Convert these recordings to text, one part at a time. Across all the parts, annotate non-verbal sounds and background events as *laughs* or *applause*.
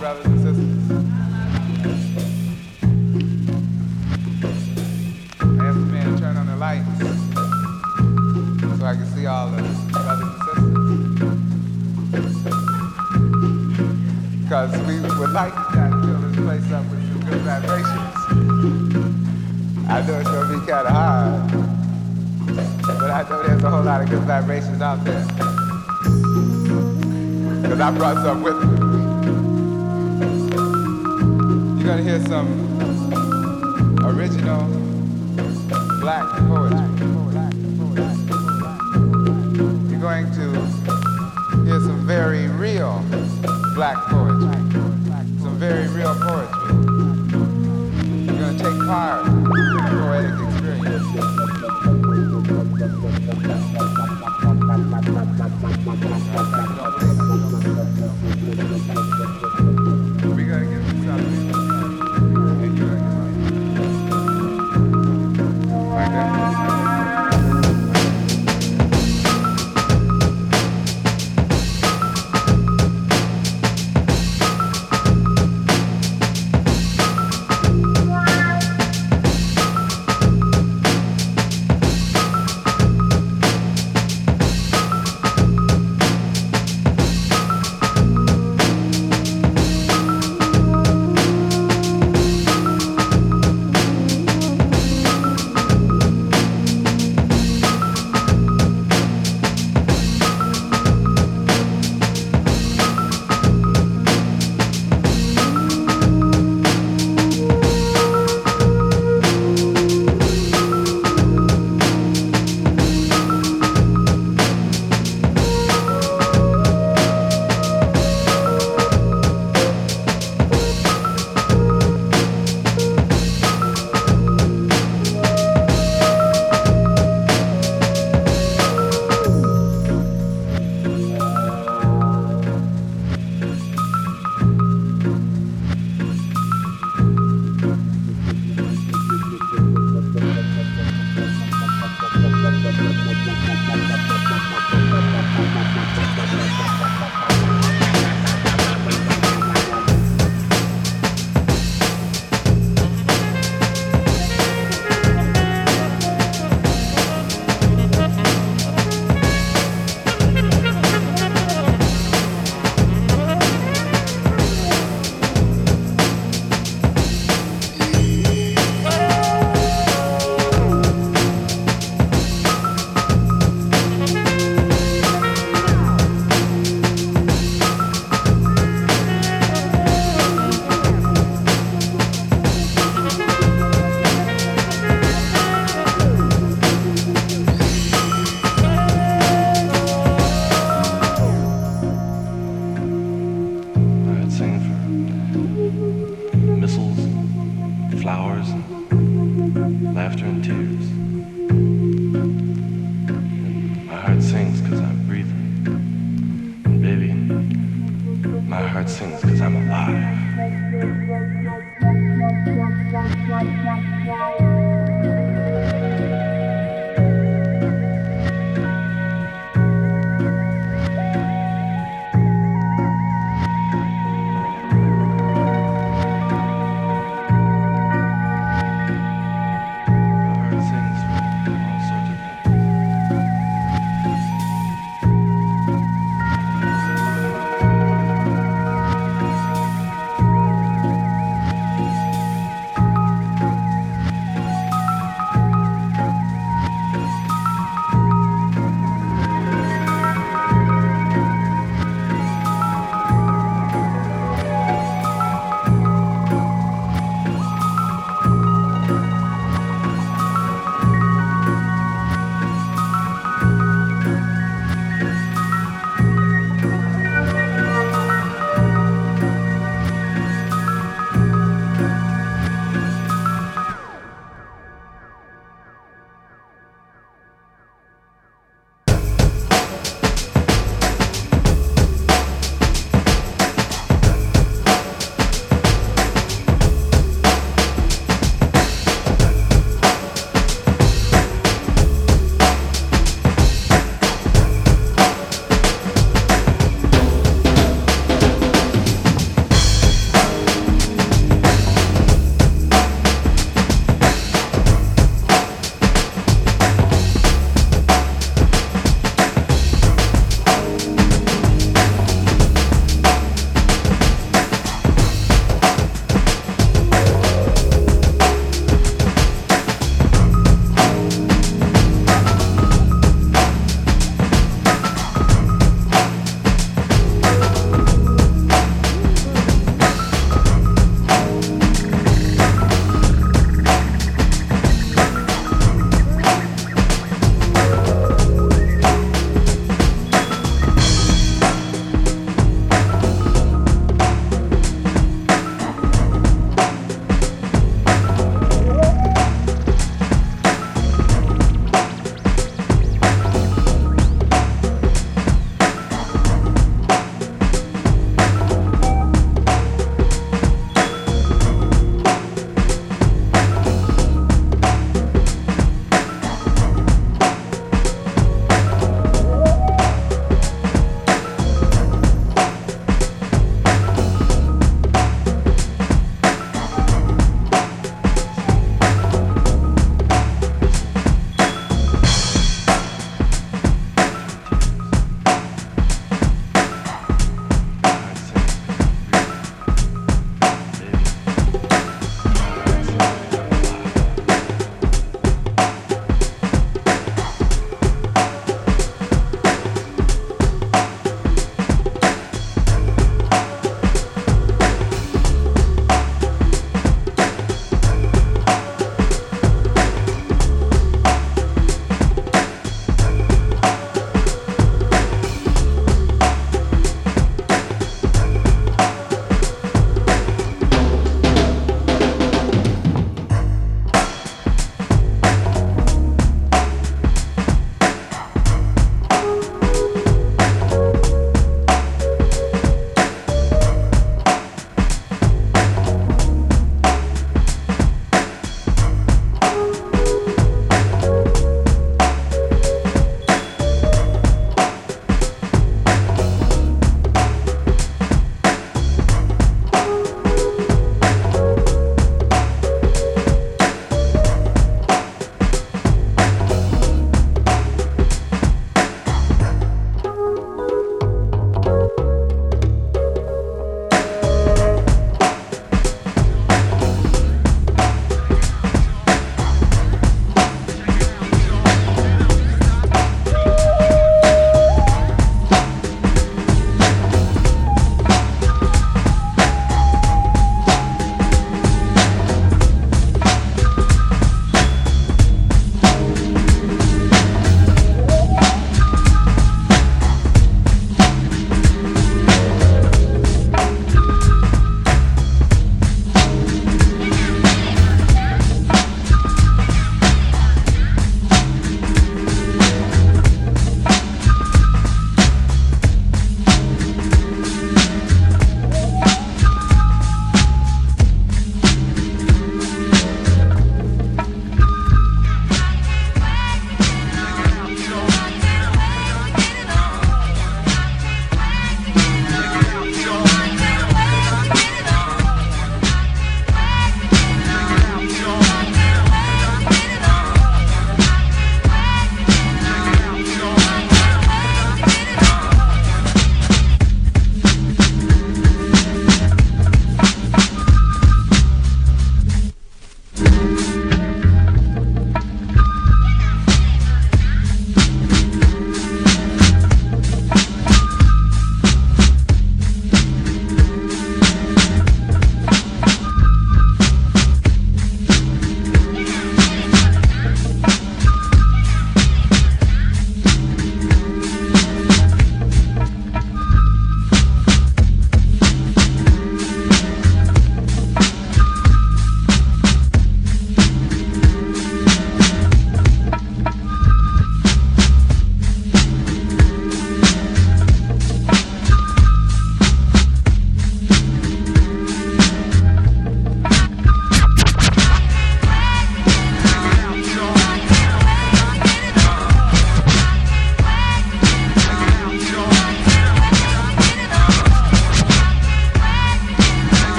Brothers and sisters. I asked the man to turn on the lights so I can see all the brothers and sisters. Because we would like to to fill this place up with some good vibrations. I know it's going to be kind of hard, but I know there's a whole lot of good vibrations out there. Because I brought some with me.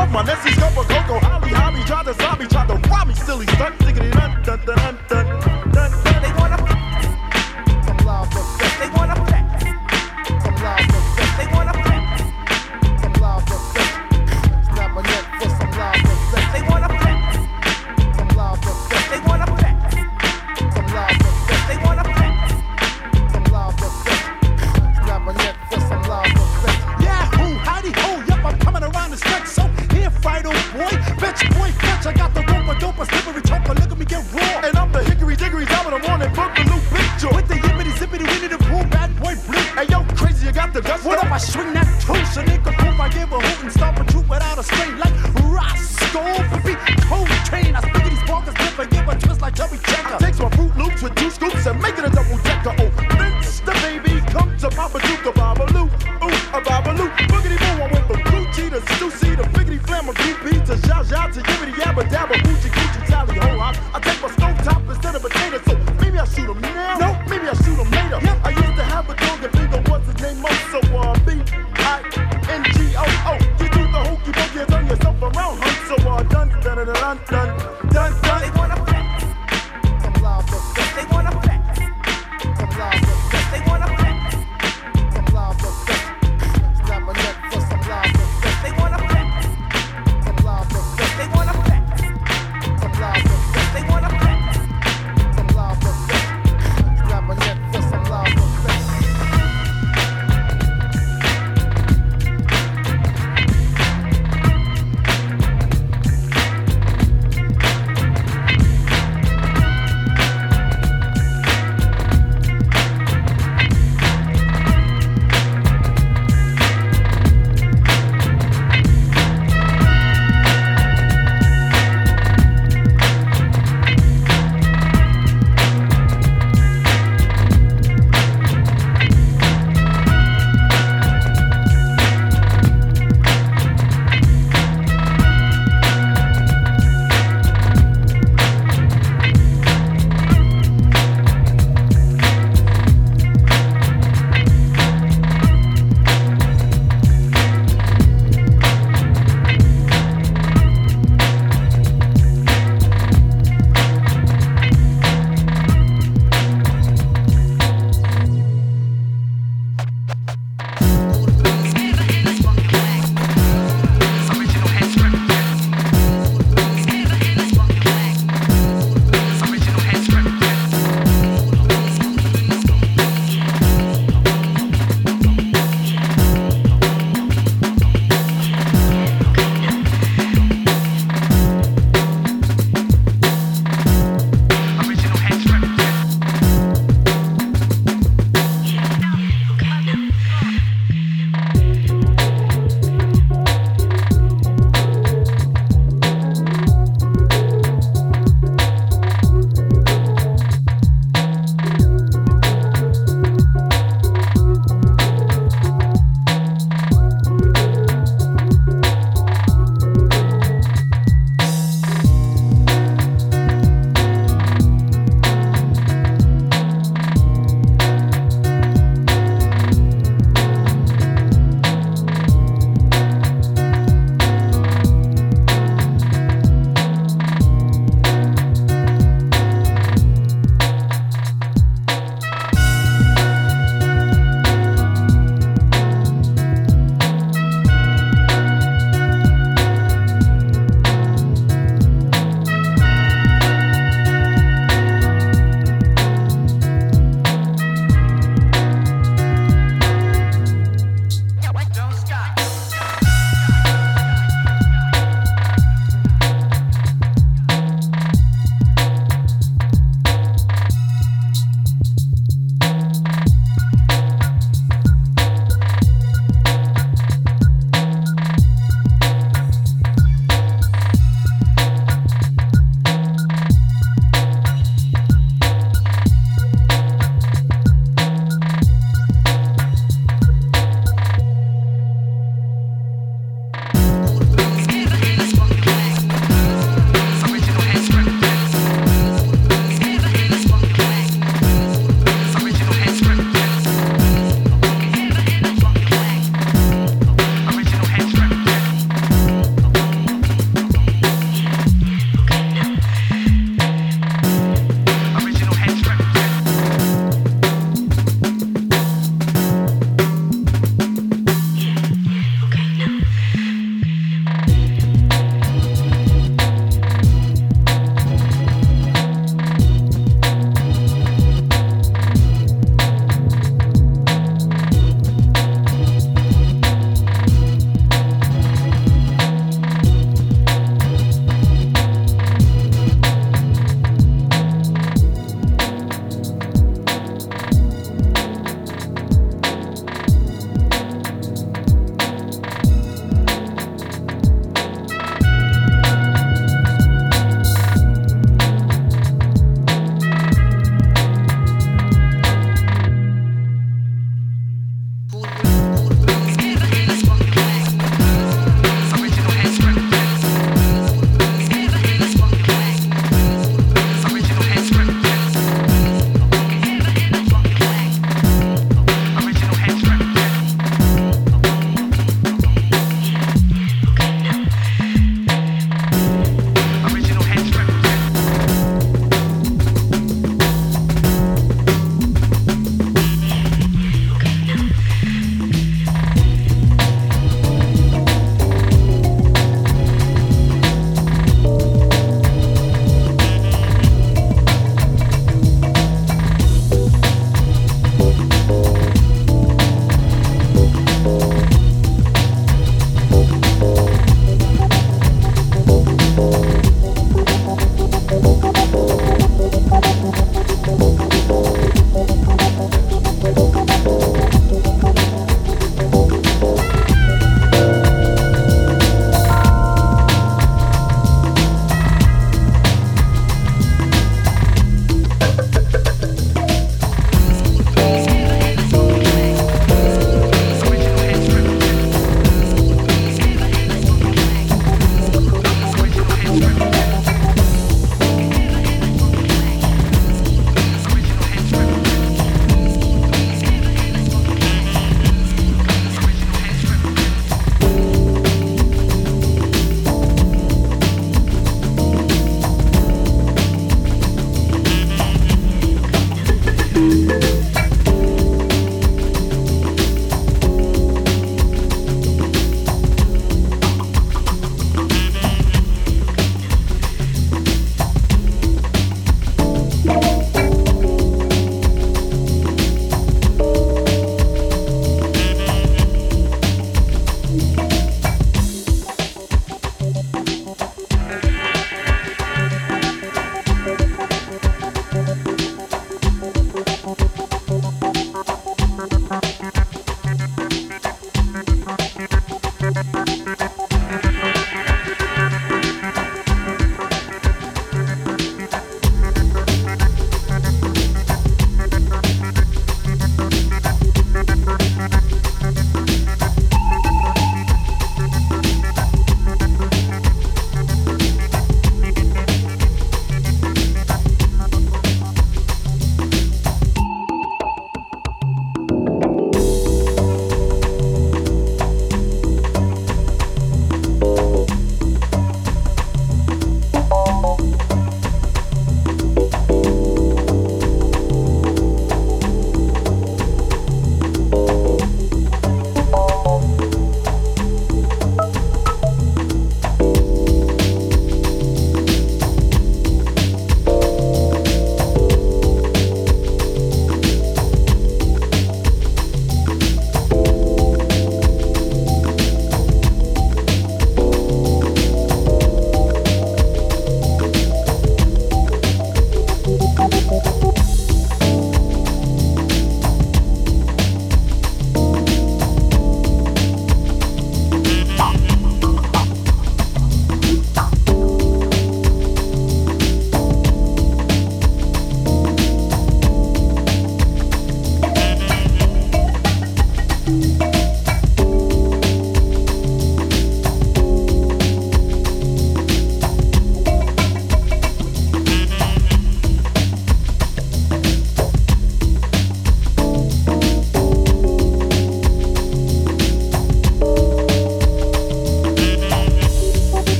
off my Messi's cup of cocoa. Holly, Holly, tried to zombie, tried to rob me, silly stunt.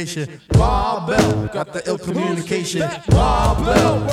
Communication. My bell, got the ill communication. My bell,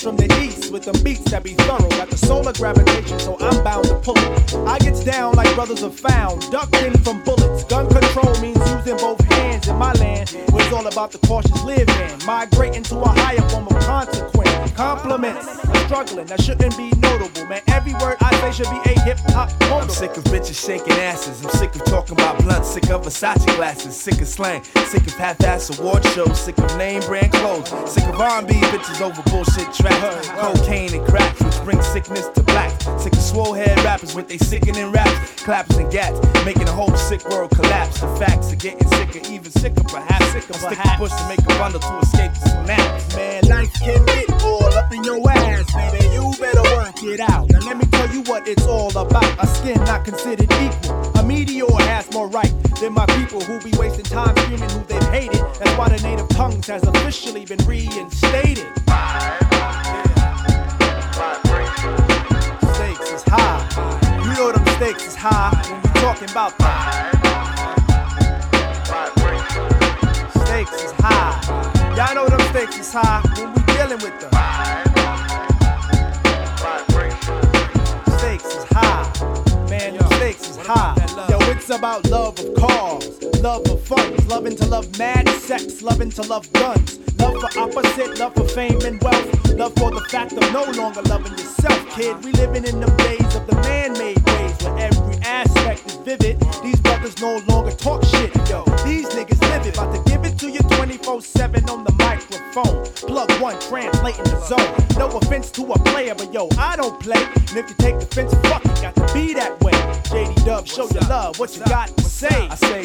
brothers from the east with the beats that be thorough. Got the solar gravitation, so I'm bound to pull it. I gets down like brothers are found, ducking from bullets. Gun control means using both hands in my land. Where it's all about the cautious living, migrating to a higher form of consequence. Compliments, I'm struggling, that shouldn't be notable, man. Every word I say should be a hip hop I'm sick of bitches shaking asses. I'm sick of talking about blunts. Sick of Versace glasses. Sick of slang.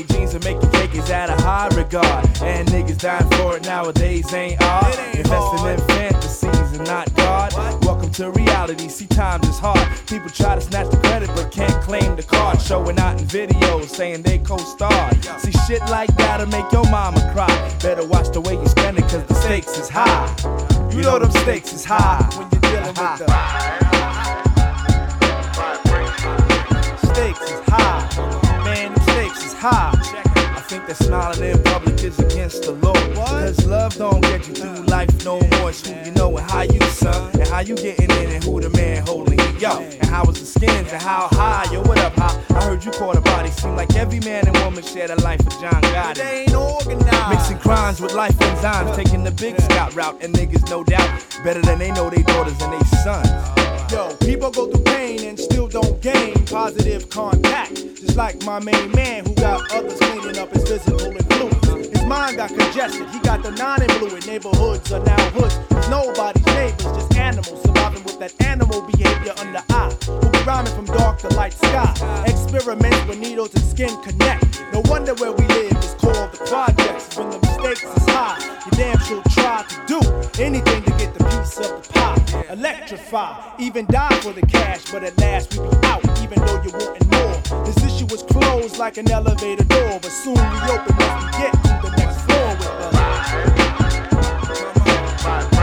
Say jeans and making cake is at a high regard. And niggas dying for it nowadays ain't odd. Investing in fantasies and not God. Welcome to reality. See, times is hard. People try to snatch the credit but can't claim the card. Showing out in videos saying they co starred. See, shit like that'll make your mama cry. Better watch the way you spend it cause the stakes is high. You know them stakes is high when you're dealing with the *laughs* stakes is high. High. I think that smiling in public is against the law. Cause love don't get you through life no more. It's who you know and how you son. And how you getting in and who the man holding you. Yo, and how was the skins and how high. Yo, what up, how? I heard you caught a body. Seem like every man and woman shared a life with John Gotti. They ain't organized. Mixing crimes with life and enzymes. Taking the big scout route. And niggas, no doubt, better than they know they daughters and they sons. Yo, people go through pain and still don't gain positive contact. Just like my main man who got others cleaning up his physical influence. Mind got congested, he got the non-influent. Neighborhoods are now hoods. Nobody's neighbors, just animals surviving with that animal behavior under eye. Who be rhyming from dark to light sky. Experiments where needles and skin connect. No wonder where we live is called the projects. When the mistakes is high, you damn sure try to do anything to get the piece of the pie. Electrify, even die for the cash, but at last we be out, even though you wanting more. This issue was closed like an elevator door, but soon we open once we get to the next floor with the